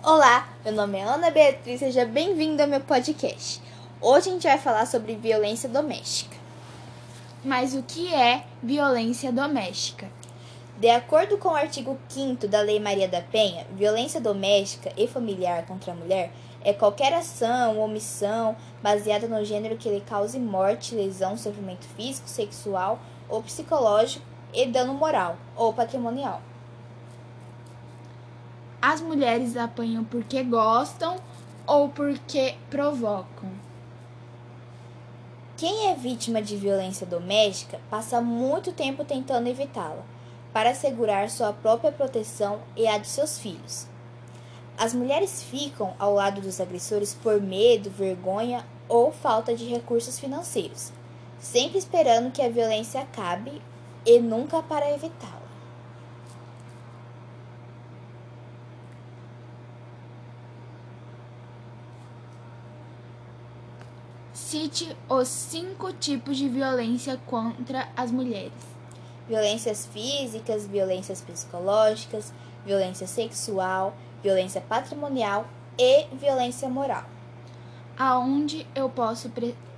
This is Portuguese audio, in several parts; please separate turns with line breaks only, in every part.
Olá, meu nome é Ana Beatriz, seja bem-vindo ao meu podcast. Hoje a gente vai falar sobre violência doméstica.
Mas o que é violência doméstica?
De acordo com o artigo 5 da Lei Maria da Penha, violência doméstica e familiar contra a mulher é qualquer ação ou omissão baseada no gênero que lhe cause morte, lesão, sofrimento físico, sexual ou psicológico e dano moral ou patrimonial.
As mulheres apanham porque gostam ou porque provocam.
Quem é vítima de violência doméstica passa muito tempo tentando evitá-la, para assegurar sua própria proteção e a de seus filhos. As mulheres ficam ao lado dos agressores por medo, vergonha ou falta de recursos financeiros, sempre esperando que a violência acabe e nunca para evitá-la.
Cite os cinco tipos de violência contra as mulheres:
violências físicas, violências psicológicas, violência sexual, violência patrimonial e violência moral.
Aonde eu posso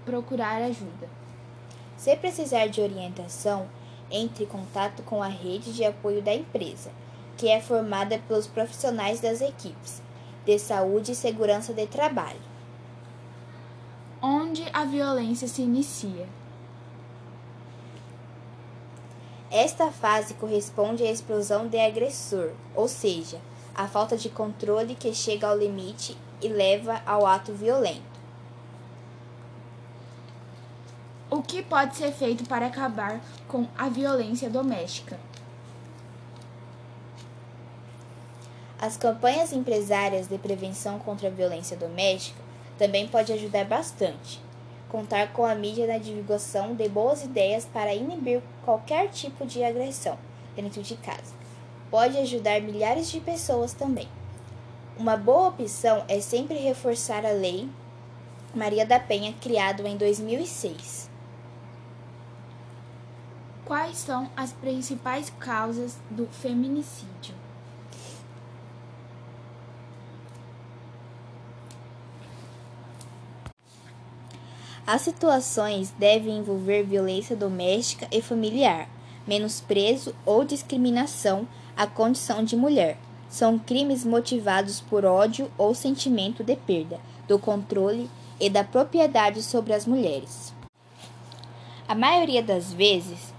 procurar ajuda?
Se precisar de orientação, entre em contato com a rede de apoio da empresa, que é formada pelos profissionais das equipes de saúde e segurança de trabalho
onde a violência se inicia.
Esta fase corresponde à explosão de agressor, ou seja, a falta de controle que chega ao limite e leva ao ato violento.
O que pode ser feito para acabar com a violência doméstica?
As campanhas empresárias de prevenção contra a violência doméstica também pode ajudar bastante. Contar com a mídia na divulgação de boas ideias para inibir qualquer tipo de agressão dentro de casa. Pode ajudar milhares de pessoas também. Uma boa opção é sempre reforçar a lei Maria da Penha, criada em 2006.
Quais são as principais causas do feminicídio?
As situações devem envolver violência doméstica e familiar, menosprezo ou discriminação à condição de mulher. São crimes motivados por ódio ou sentimento de perda do controle e da propriedade sobre as mulheres. A maioria das vezes,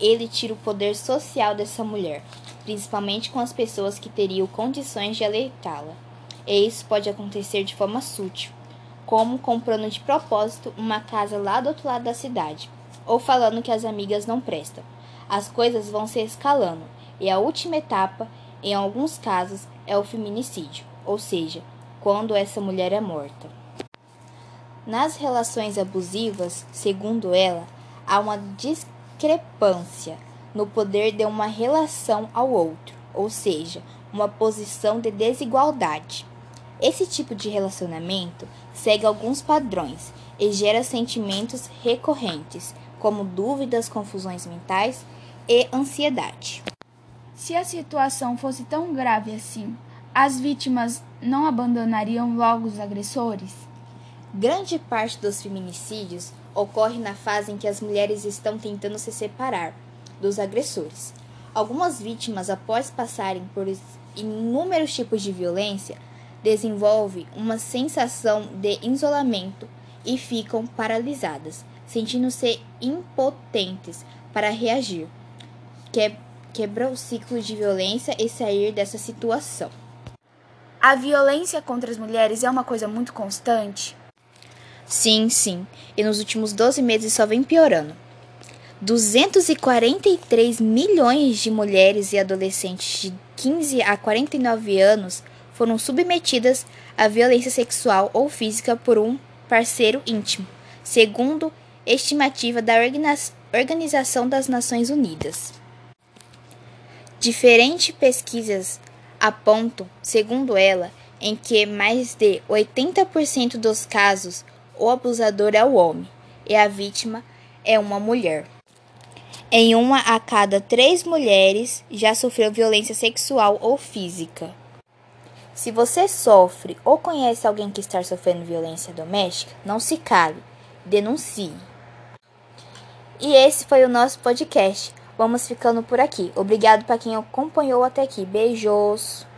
ele tira o poder social dessa mulher, principalmente com as pessoas que teriam condições de alertá-la. E isso pode acontecer de forma sutil como comprando de propósito uma casa lá do outro lado da cidade, ou falando que as amigas não prestam. As coisas vão se escalando, e a última etapa, em alguns casos, é o feminicídio, ou seja, quando essa mulher é morta. Nas relações abusivas, segundo ela, há uma discrepância no poder de uma relação ao outro, ou seja, uma posição de desigualdade. Esse tipo de relacionamento segue alguns padrões e gera sentimentos recorrentes, como dúvidas, confusões mentais e ansiedade.
Se a situação fosse tão grave assim, as vítimas não abandonariam logo os agressores?
Grande parte dos feminicídios ocorre na fase em que as mulheres estão tentando se separar dos agressores. Algumas vítimas, após passarem por inúmeros tipos de violência, desenvolve uma sensação de isolamento e ficam paralisadas, sentindo-se impotentes para reagir. Que, quebra o ciclo de violência e sair dessa situação.
A violência contra as mulheres é uma coisa muito constante?
Sim, sim. E nos últimos 12 meses só vem piorando. 243 milhões de mulheres e adolescentes de 15 a 49 anos foram submetidas à violência sexual ou física por um parceiro íntimo, segundo estimativa da Organização das Nações Unidas. Diferentes pesquisas apontam, segundo ela, em que mais de 80% dos casos o abusador é o homem e a vítima é uma mulher. Em uma a cada três mulheres já sofreu violência sexual ou física. Se você sofre ou conhece alguém que está sofrendo violência doméstica, não se cale, denuncie. E esse foi o nosso podcast. Vamos ficando por aqui. Obrigado para quem acompanhou até aqui. Beijos.